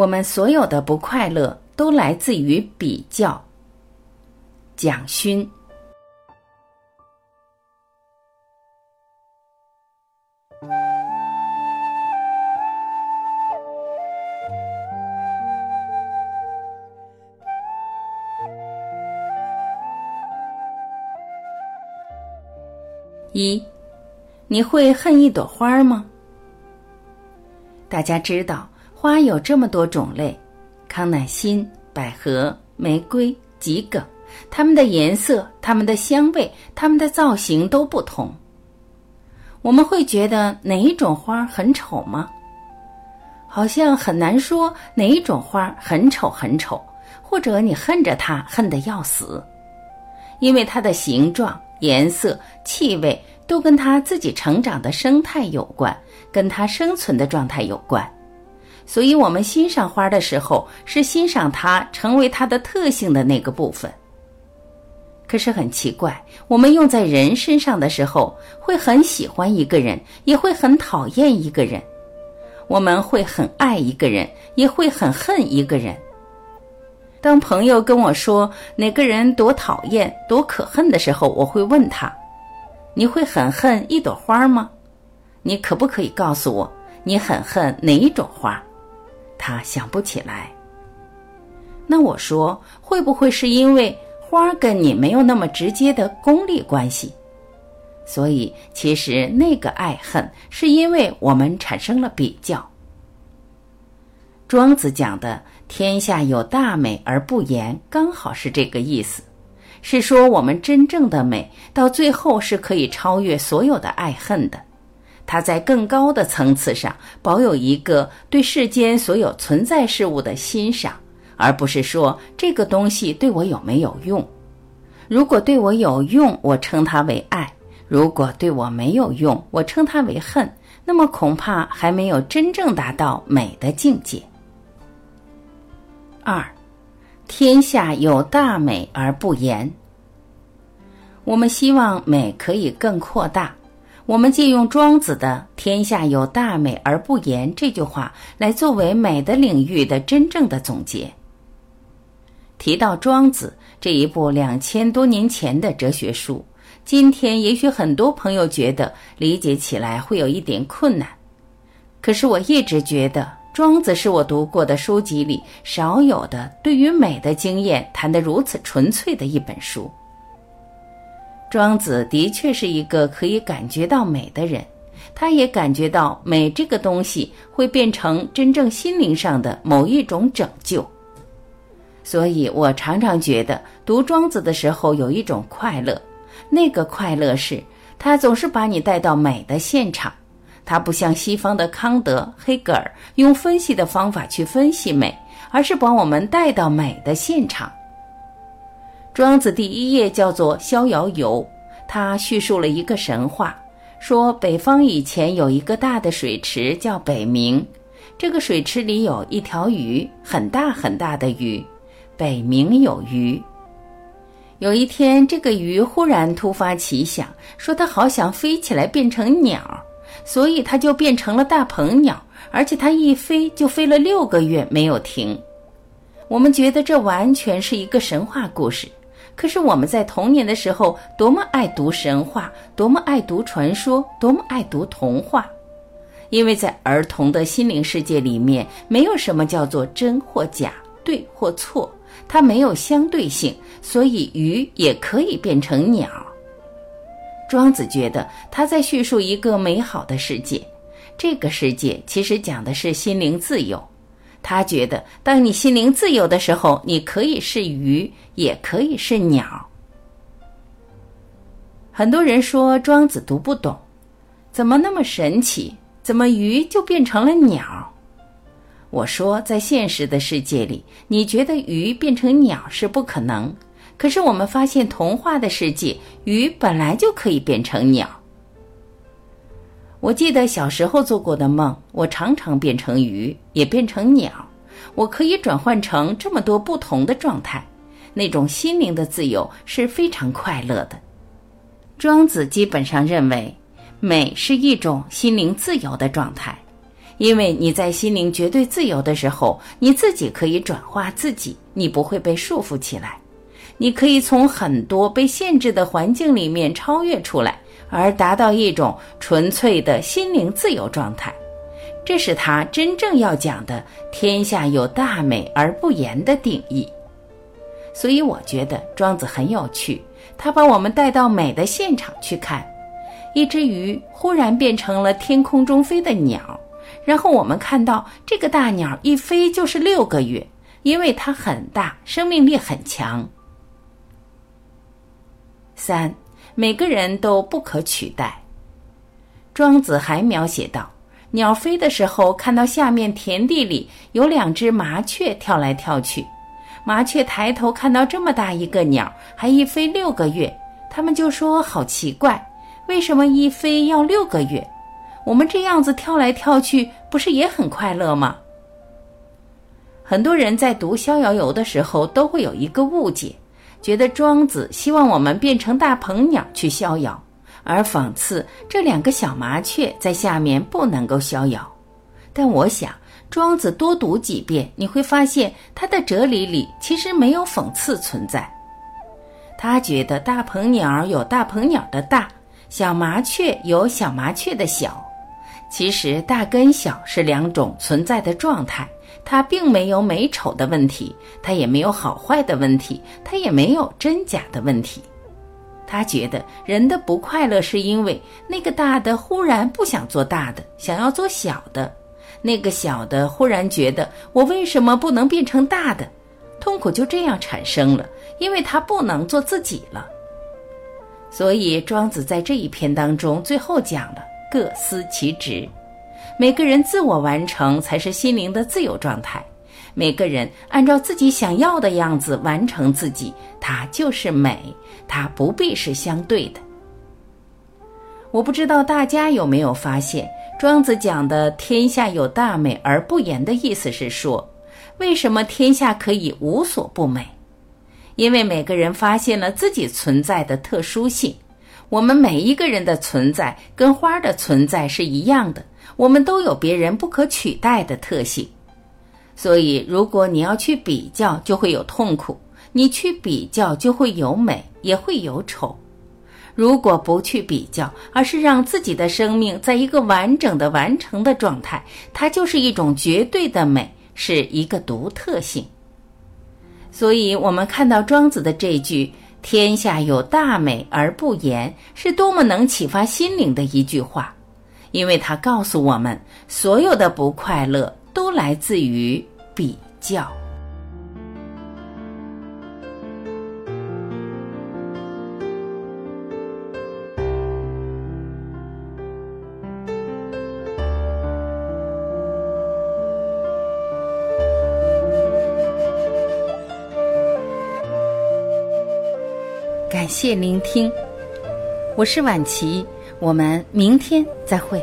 我们所有的不快乐都来自于比较。蒋勋。一，你会恨一朵花吗？大家知道，花有这么多种类：康乃馨、百合、玫瑰、桔梗，它们的颜色、它们的香味、它们的造型都不同。我们会觉得哪一种花很丑吗？好像很难说哪一种花很丑很丑，或者你恨着它恨得要死，因为它的形状。颜色、气味都跟它自己成长的生态有关，跟它生存的状态有关。所以，我们欣赏花的时候，是欣赏它成为它的特性的那个部分。可是很奇怪，我们用在人身上的时候，会很喜欢一个人，也会很讨厌一个人；我们会很爱一个人，也会很恨一个人。当朋友跟我说哪个人多讨厌、多可恨的时候，我会问他：“你会很恨一朵花吗？你可不可以告诉我，你很恨哪一种花？”他想不起来。那我说：“会不会是因为花跟你没有那么直接的功利关系？所以其实那个爱恨是因为我们产生了比较。”庄子讲的。天下有大美而不言，刚好是这个意思，是说我们真正的美到最后是可以超越所有的爱恨的，它在更高的层次上保有一个对世间所有存在事物的欣赏，而不是说这个东西对我有没有用。如果对我有用，我称它为爱；如果对我没有用，我称它为恨。那么恐怕还没有真正达到美的境界。二，天下有大美而不言。我们希望美可以更扩大，我们借用庄子的“天下有大美而不言”这句话来作为美的领域的真正的总结。提到庄子这一部两千多年前的哲学书，今天也许很多朋友觉得理解起来会有一点困难，可是我一直觉得。庄子是我读过的书籍里少有的对于美的经验谈得如此纯粹的一本书。庄子的确是一个可以感觉到美的人，他也感觉到美这个东西会变成真正心灵上的某一种拯救。所以我常常觉得读庄子的时候有一种快乐，那个快乐是他总是把你带到美的现场。他不像西方的康德、黑格尔用分析的方法去分析美，而是把我们带到美的现场。庄子第一页叫做《逍遥游》，他叙述了一个神话，说北方以前有一个大的水池叫北冥，这个水池里有一条鱼，很大很大的鱼，北冥有鱼。有一天，这个鱼忽然突发奇想，说它好想飞起来变成鸟。所以它就变成了大鹏鸟，而且它一飞就飞了六个月没有停。我们觉得这完全是一个神话故事，可是我们在童年的时候多么爱读神话，多么爱读传说，多么爱读童话，因为在儿童的心灵世界里面，没有什么叫做真或假、对或错，它没有相对性，所以鱼也可以变成鸟。庄子觉得他在叙述一个美好的世界，这个世界其实讲的是心灵自由。他觉得，当你心灵自由的时候，你可以是鱼，也可以是鸟。很多人说庄子读不懂，怎么那么神奇？怎么鱼就变成了鸟？我说，在现实的世界里，你觉得鱼变成鸟是不可能。可是我们发现，童话的世界，鱼本来就可以变成鸟。我记得小时候做过的梦，我常常变成鱼，也变成鸟。我可以转换成这么多不同的状态，那种心灵的自由是非常快乐的。庄子基本上认为，美是一种心灵自由的状态，因为你在心灵绝对自由的时候，你自己可以转化自己，你不会被束缚起来，你可以从很多被限制的环境里面超越出来，而达到一种纯粹的心灵自由状态。这是他真正要讲的“天下有大美而不言”的定义。所以我觉得庄子很有趣，他把我们带到美的现场去看，一只鱼忽然变成了天空中飞的鸟。然后我们看到这个大鸟一飞就是六个月，因为它很大，生命力很强。三，每个人都不可取代。庄子还描写到，鸟飞的时候看到下面田地里有两只麻雀跳来跳去，麻雀抬头看到这么大一个鸟，还一飞六个月，他们就说好奇怪，为什么一飞要六个月？我们这样子跳来跳去，不是也很快乐吗？很多人在读《逍遥游》的时候，都会有一个误解，觉得庄子希望我们变成大鹏鸟去逍遥，而讽刺这两个小麻雀在下面不能够逍遥。但我想，庄子多读几遍，你会发现他的哲理里其实没有讽刺存在。他觉得大鹏鸟有大鹏鸟的大，小麻雀有小麻雀的小。其实大跟小是两种存在的状态，它并没有美丑的问题，它也没有好坏的问题，它也没有真假的问题。他觉得人的不快乐是因为那个大的忽然不想做大的，想要做小的；那个小的忽然觉得我为什么不能变成大的，痛苦就这样产生了，因为他不能做自己了。所以庄子在这一篇当中最后讲了。各司其职，每个人自我完成才是心灵的自由状态。每个人按照自己想要的样子完成自己，它就是美，它不必是相对的。我不知道大家有没有发现，庄子讲的“天下有大美而不言”的意思是说，为什么天下可以无所不美？因为每个人发现了自己存在的特殊性。我们每一个人的存在跟花的存在是一样的，我们都有别人不可取代的特性。所以，如果你要去比较，就会有痛苦；你去比较，就会有美，也会有丑。如果不去比较，而是让自己的生命在一个完整的完成的状态，它就是一种绝对的美，是一个独特性。所以，我们看到庄子的这句。天下有大美而不言，是多么能启发心灵的一句话，因为它告诉我们，所有的不快乐都来自于比较。感谢聆听，我是晚琪，我们明天再会。